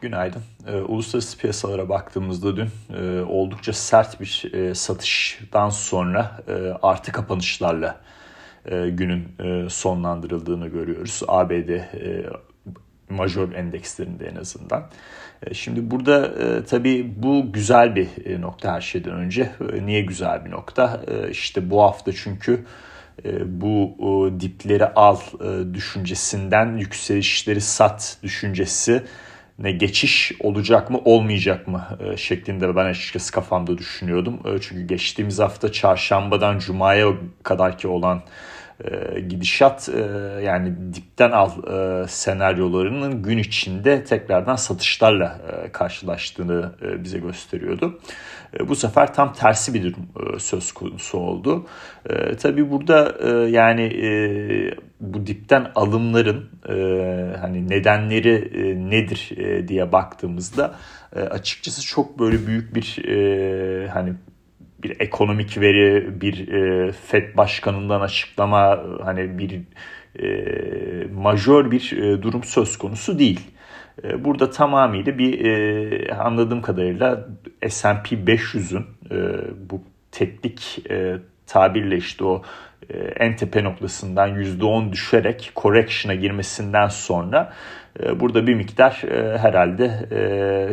Günaydın. E, uluslararası piyasalara baktığımızda dün e, oldukça sert bir e, satıştan sonra e, artı kapanışlarla e, günün e, sonlandırıldığını görüyoruz. ABD e, major endekslerinde en azından. E, şimdi burada e, tabii bu güzel bir e, nokta her şeyden önce. E, niye güzel bir nokta? E, işte bu hafta çünkü e, bu dipleri al e, düşüncesinden yükselişleri sat düşüncesi ne geçiş olacak mı olmayacak mı e, şeklinde ben açıkçası kafamda düşünüyordum. E, çünkü geçtiğimiz hafta çarşambadan cumaya kadar ki olan e, gidişat e, yani dipten al e, senaryolarının gün içinde tekrardan satışlarla e, karşılaştığını bize gösteriyordu. Bu sefer tam tersi bir durum söz konusu oldu. E, tabii burada yani bu dipten alımların hani nedenleri nedir diye baktığımızda açıkçası çok böyle büyük bir hani bir ekonomik veri, bir e, FED başkanından açıklama, hani bir e, majör bir e, durum söz konusu değil. E, burada tamamıyla bir e, anladığım kadarıyla S&P 500'ün e, bu teknik e, tabirle işte o e, en tepe noktasından %10 düşerek correction'a girmesinden sonra e, burada bir miktar e, herhalde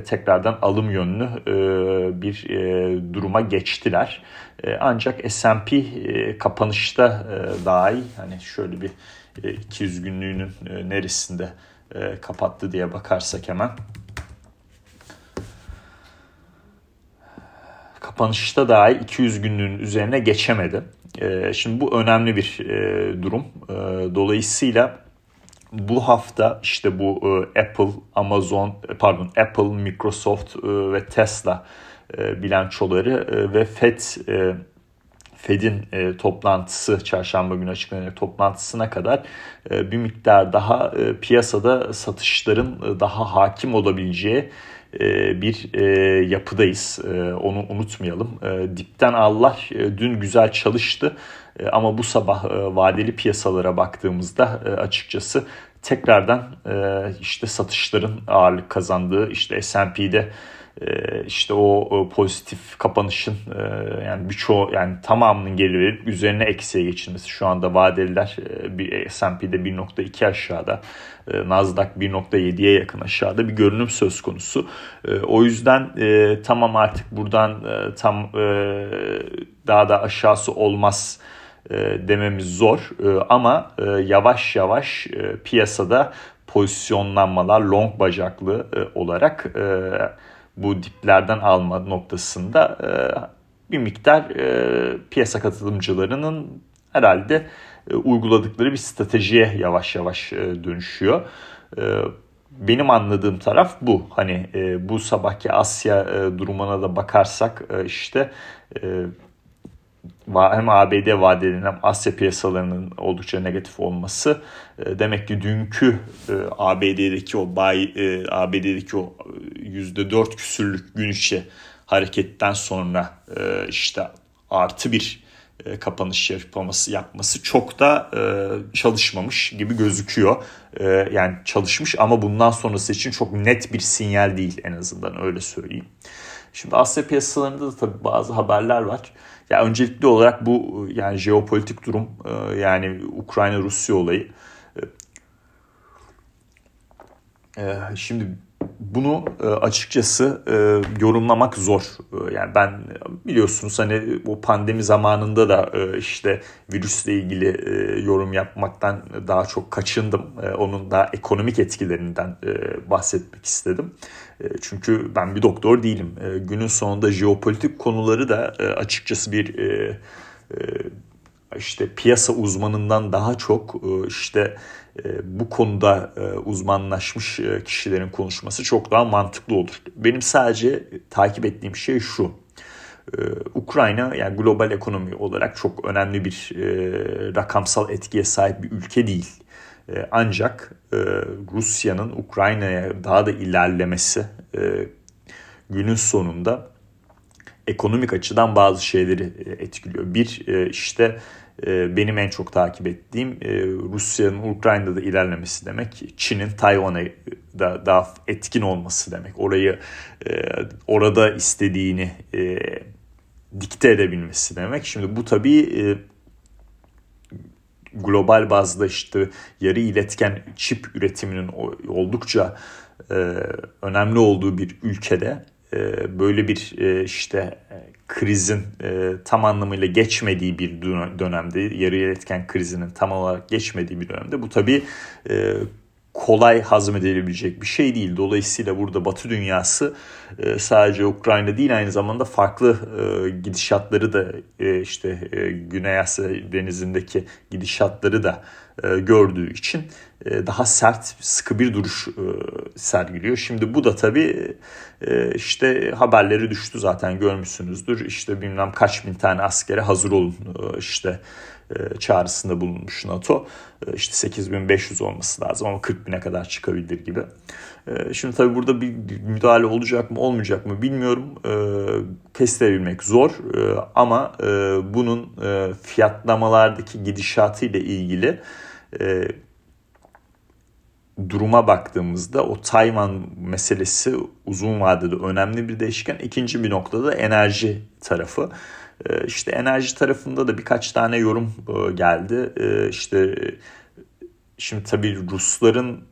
tekrardan alım yönlü bir duruma geçtiler. Ancak S&P kapanışta dahi hani şöyle bir 200 günlüğünün neresinde kapattı diye bakarsak hemen kapanışta dahi 200 günlüğün üzerine geçemedi. Ee, şimdi bu önemli bir e, durum. Ee, dolayısıyla bu hafta işte bu e, Apple, Amazon, pardon Apple, Microsoft e, ve Tesla bilançoları ve Fed Fed'in e, toplantısı çarşamba günü açıklanacak toplantısına kadar e, bir miktar daha e, piyasada satışların e, daha hakim olabileceği e, bir e, yapıdayız. E, onu unutmayalım. Dipten Allah dün güzel çalıştı ama bu sabah vadeli piyasalara baktığımızda açıkçası tekrardan işte satışların ağırlık kazandığı işte S&P'de işte o, pozitif kapanışın e, yani birçoğu yani tamamının geri verip üzerine eksiye geçilmesi şu anda vadeliler e, S&P'de 1.2 aşağıda e, Nasdaq 1.7'ye yakın aşağıda bir görünüm söz konusu. O yüzden tamam artık buradan tam daha da aşağısı olmaz dememiz zor ama yavaş yavaş piyasada pozisyonlanmalar long bacaklı olarak bu diplerden alma noktasında e, bir miktar e, piyasa katılımcılarının herhalde e, uyguladıkları bir stratejiye yavaş yavaş dönüşüyor. Benim anladığım taraf bu. Hani bu sabahki Asya durumuna da bakarsak işte hem ABD vadelerinin hem Asya piyasalarının oldukça negatif olması demek ki dünkü ABD'deki o bay e, ABD'deki o %4 küsürlük gün içi hareketten sonra işte artı bir kapanış yapması yapması çok da çalışmamış gibi gözüküyor. Yani çalışmış ama bundan sonrası için çok net bir sinyal değil en azından öyle söyleyeyim. Şimdi Asya piyasalarında da tabii bazı haberler var. Ya öncelikli olarak bu yani jeopolitik durum e, yani Ukrayna Rusya olayı. E, şimdi bunu e, açıkçası yorumlamak zor. Yani ben biliyorsunuz hani o pandemi zamanında da işte virüsle ilgili yorum yapmaktan daha çok kaçındım. Onun da ekonomik etkilerinden bahsetmek istedim. E, çünkü ben bir doktor değilim. E, günün sonunda jeopolitik konuları da e, açıkçası bir işte piyasa uzmanından daha çok işte bu konuda uzmanlaşmış kişilerin konuşması çok daha mantıklı olur. Benim sadece takip ettiğim şey şu. Ukrayna yani global ekonomi olarak çok önemli bir rakamsal etkiye sahip bir ülke değil. E, ancak e, Rusya'nın Ukrayna'ya daha da ilerlemesi e, günün sonunda ekonomik açıdan bazı şeyleri etkiliyor. Bir işte e, benim en çok takip ettiğim e, Rusya'nın Ukrayna'da ilerlemesi demek. Çin'in Tayvan'a da daha etkin olması demek. Orayı e, orada istediğini e, dikte edebilmesi demek. Şimdi bu tabii e, global bazda işte yarı iletken çip üretiminin oldukça e, önemli olduğu bir ülkede e, böyle bir e, işte krizin tam anlamıyla geçmediği bir dönemde yarı iletken krizinin tam olarak geçmediği bir dönemde bu tabi kolay hazmedilebilecek bir şey değil. Dolayısıyla burada Batı dünyası e, sadece Ukrayna değil aynı zamanda farklı e, gidişatları da e, işte Güney Asya denizindeki gidişatları da gördüğü için daha sert, sıkı bir duruş sergiliyor. Şimdi bu da tabii işte haberleri düştü zaten görmüşsünüzdür. İşte bilmem kaç bin tane askere hazır olun işte e, çağrısında bulunmuş NATO. E, işte 8500 olması lazım ama 40 bine kadar çıkabilir gibi. E, şimdi tabii burada bir müdahale olacak mı olmayacak mı bilmiyorum. Kestirebilmek zor ama bunun fiyatlamalardaki gidişatıyla ilgili duruma baktığımızda o Tayvan meselesi uzun vadede önemli bir değişken. İkinci bir noktada enerji tarafı. Ee, işte enerji tarafında da birkaç tane yorum e, geldi. Ee, işte şimdi tabii Rusların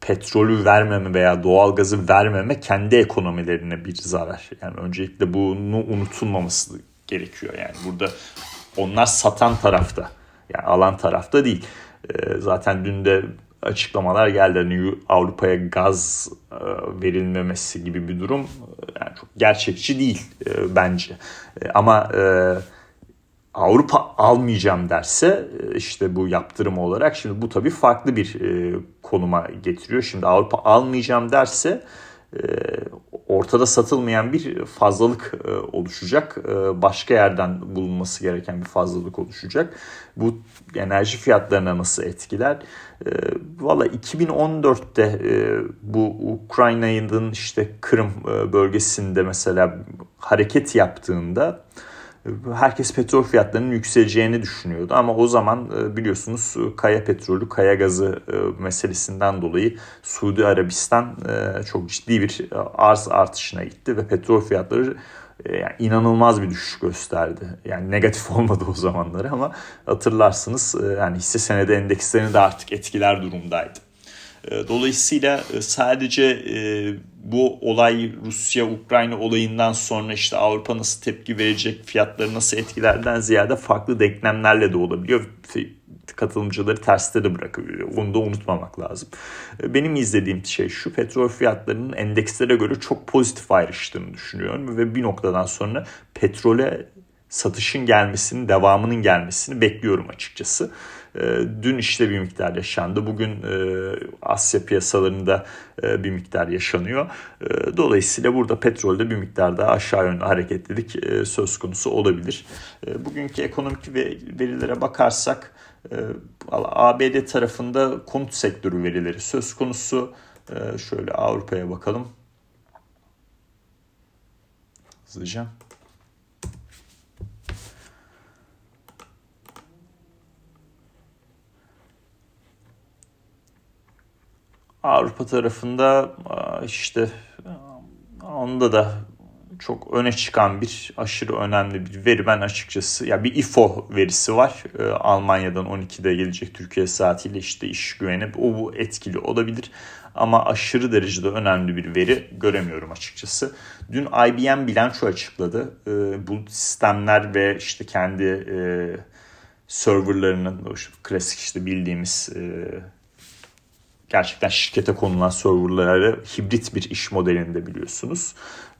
petrolü vermeme veya doğalgazı vermeme kendi ekonomilerine bir zarar. Yani öncelikle bunu unutulmaması gerekiyor. Yani burada onlar satan tarafta yani alan tarafta değil. Ee, zaten dün de açıklamalar geldi. Hani Avrupa'ya gaz e, verilmemesi gibi bir durum e, yani çok gerçekçi değil e, bence. Ama Avrupa almayacağım derse işte bu yaptırım olarak şimdi bu tabii farklı bir konuma getiriyor. Şimdi Avrupa almayacağım derse ortada satılmayan bir fazlalık oluşacak. Başka yerden bulunması gereken bir fazlalık oluşacak. Bu enerji fiyatlarına nasıl etkiler? Valla 2014'te bu Ukrayna'nın işte Kırım bölgesinde mesela hareket yaptığında herkes petrol fiyatlarının yükseleceğini düşünüyordu. Ama o zaman e, biliyorsunuz kaya petrolü, kaya gazı e, meselesinden dolayı Suudi Arabistan e, çok ciddi bir arz artışına gitti ve petrol fiyatları yani inanılmaz bir düşüş gösterdi. Yani negatif olmadı o zamanları ama hatırlarsınız yani hisse senedi endekslerini de artık etkiler durumdaydı. Dolayısıyla sadece bu olay Rusya-Ukrayna olayından sonra işte Avrupa nasıl tepki verecek, fiyatları nasıl etkilerden ziyade farklı denklemlerle de olabiliyor. Katılımcıları terste de bırakabiliyor. Onu da unutmamak lazım. Benim izlediğim şey şu petrol fiyatlarının endekslere göre çok pozitif ayrıştığını düşünüyorum. Ve bir noktadan sonra petrole satışın gelmesini, devamının gelmesini bekliyorum açıkçası. Ee, dün işte bir miktar yaşandı. Bugün e, Asya piyasalarında e, bir miktar yaşanıyor. E, dolayısıyla burada petrolde bir miktar daha aşağı yönlü hareketlilik söz konusu olabilir. Bugünkü ekonomik verilere bakarsak ABD tarafında konut sektörü verileri söz konusu. Şöyle Avrupa'ya bakalım. Hızlıca. Avrupa tarafında işte onda da çok öne çıkan bir aşırı önemli bir veri. Ben açıkçası ya bir IFO verisi var. Ee, Almanya'dan 12'de gelecek Türkiye saatiyle işte iş güveni. O bu etkili olabilir. Ama aşırı derecede önemli bir veri göremiyorum açıkçası. Dün IBM bilanço açıkladı. Ee, bu sistemler ve işte kendi e, serverlarının klasik işte bildiğimiz e, gerçekten şirkete konulan serverları hibrit bir iş modelinde biliyorsunuz.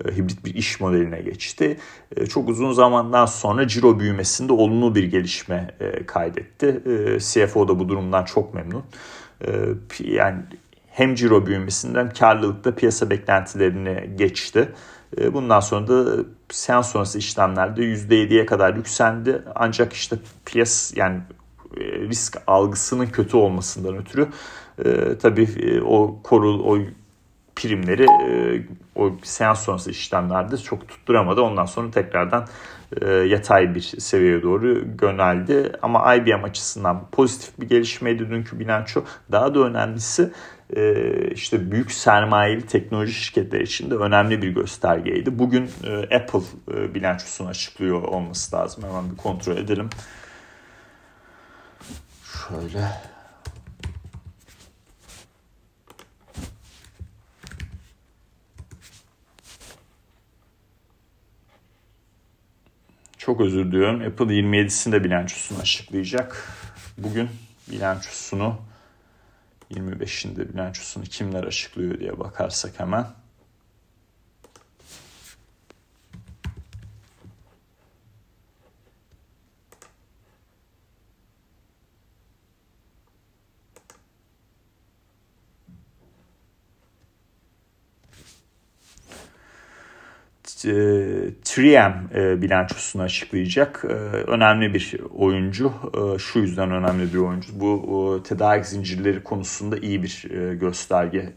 E, hibrit bir iş modeline geçti. E, çok uzun zamandan sonra ciro büyümesinde olumlu bir gelişme e, kaydetti. CFO da bu durumdan çok memnun. Yani hem ciro büyümesinden karlılıkta piyasa beklentilerini geçti. Bundan sonra da seans sonrası işlemlerde %7'ye kadar yükseldi. Ancak işte piyas yani risk algısının kötü olmasından ötürü e, tabii e, o korul o primleri e, o seans sonrası işlemlerde çok tutturamadı. Ondan sonra tekrardan e, yatay bir seviyeye doğru yöneldi. Ama IBM açısından pozitif bir gelişmeydi dünkü bilanço. Daha da önemlisi e, işte büyük sermayeli teknoloji şirketleri için de önemli bir göstergeydi. Bugün e, Apple e, bilançosunu açıklıyor olması lazım. Hemen bir kontrol edelim. Şöyle Çok özür diliyorum. Apple 27'sinde bilançosunu açıklayacak. Bugün bilançosunu 25'inde bilançosunu kimler açıklıyor diye bakarsak hemen. E, 3M e, bilançosunu açıklayacak. E, önemli bir oyuncu. Şu yüzden önemli bir oyuncu. Bu tedarik zincirleri konusunda iyi bir gösterge.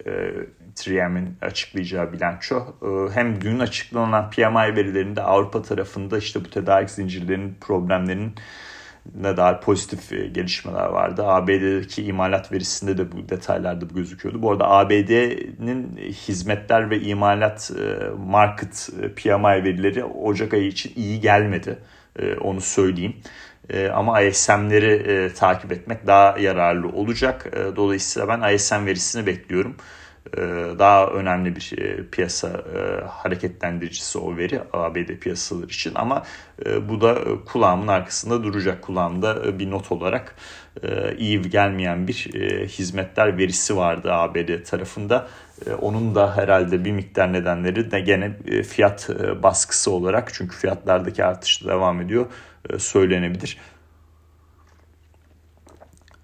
3M'in açıklayacağı bilanço. Hem dün açıklanan PMI verilerinde Avrupa tarafında işte bu tedarik zincirlerinin problemlerinin ne dair pozitif e, gelişmeler vardı. ABD'deki imalat verisinde de bu detaylarda bu gözüküyordu. Bu arada ABD'nin hizmetler ve imalat e, market e, PMI verileri Ocak ayı için iyi gelmedi. Onu söyleyeyim. Ama ISM'leri takip etmek daha yararlı olacak. Dolayısıyla ben ISM verisini bekliyorum. E, daha önemli bir e, piyasa e, hareketlendiricisi o veri ABD piyasaları için ama bu da kulağımın arkasında duracak kulağımda bir not olarak iyi gelmeyen bir hizmetler verisi vardı ABD tarafında. Onun da herhalde bir miktar nedenleri de gene fiyat baskısı olarak çünkü fiyatlardaki artış devam ediyor söylenebilir.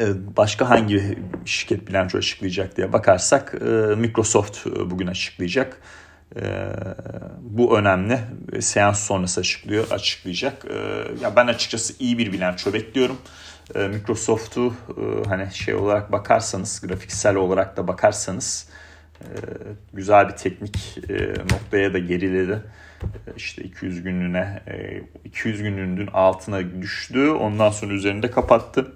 E, başka hangi şirket bilanço açıklayacak diye bakarsak e, Microsoft e, bugün açıklayacak. Bu önemli. Seans sonrası açıklıyor, açıklayacak. Ya ben açıkçası iyi bir bilanço bekliyorum. Microsoft'u hani şey olarak bakarsanız, grafiksel olarak da bakarsanız güzel bir teknik noktaya da geriledi. İşte 200 günlüğüne 200 günlüğünün altına düştü. Ondan sonra üzerinde kapattı.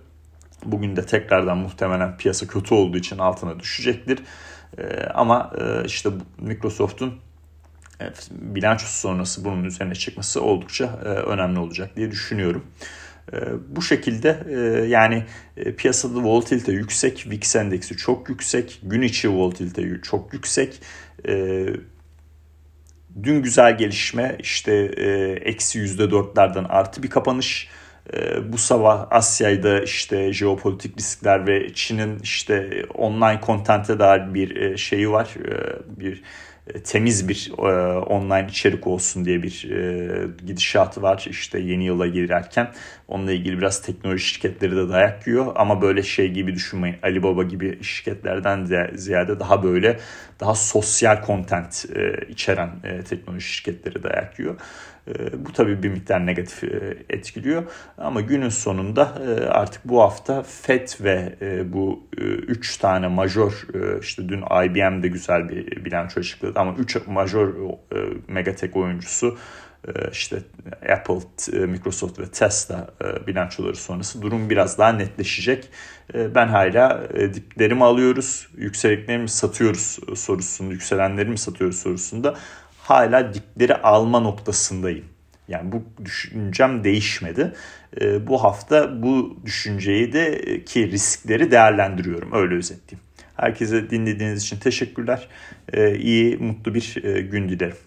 Bugün de tekrardan muhtemelen piyasa kötü olduğu için altına düşecektir. Ee, ama e, işte Microsoft'un e, bilançosu sonrası bunun üzerine çıkması oldukça e, önemli olacak diye düşünüyorum. Bu şekilde yani piyasada volatilite yüksek, VIX endeksi çok yüksek, gün içi volatilite çok yüksek. Dün güzel gelişme işte eksi %4'lerden artı bir kapanış bu sabah Asya'da işte jeopolitik riskler ve Çin'in işte online kontente dair bir e, şeyi var. Ee, bir e, temiz bir e, online içerik olsun diye bir gidişatı var. İşte yeni yıla girerken onunla ilgili biraz teknoloji şirketleri de dayak yiyor ama böyle şey gibi düşünmeyin. Alibaba gibi şirketlerden de ziyade daha böyle daha sosyal content içeren teknoloji şirketleri dayak yiyor. Ee, bu tabii bir miktar negatif e, etkiliyor. Ama günün sonunda e, artık bu hafta FED ve e, bu 3 tane major işte dün IBM de güzel bir bilanço açıkladı ama 3 major megatek oyuncusu işte Apple, Microsoft ve Tesla bilançoları sonrası durum biraz daha netleşecek. Ben hala diplerimi alıyoruz, yükselenlerimi satıyoruz sorusunda, yükselenlerimi satıyoruz sorusunda hala dipleri alma noktasındayım. Yani bu düşüncem değişmedi. E, bu hafta bu düşünceyi de e, ki riskleri değerlendiriyorum. Öyle özetleyeyim. Herkese dinlediğiniz için teşekkürler. E, iyi, mutlu bir e, gün dilerim.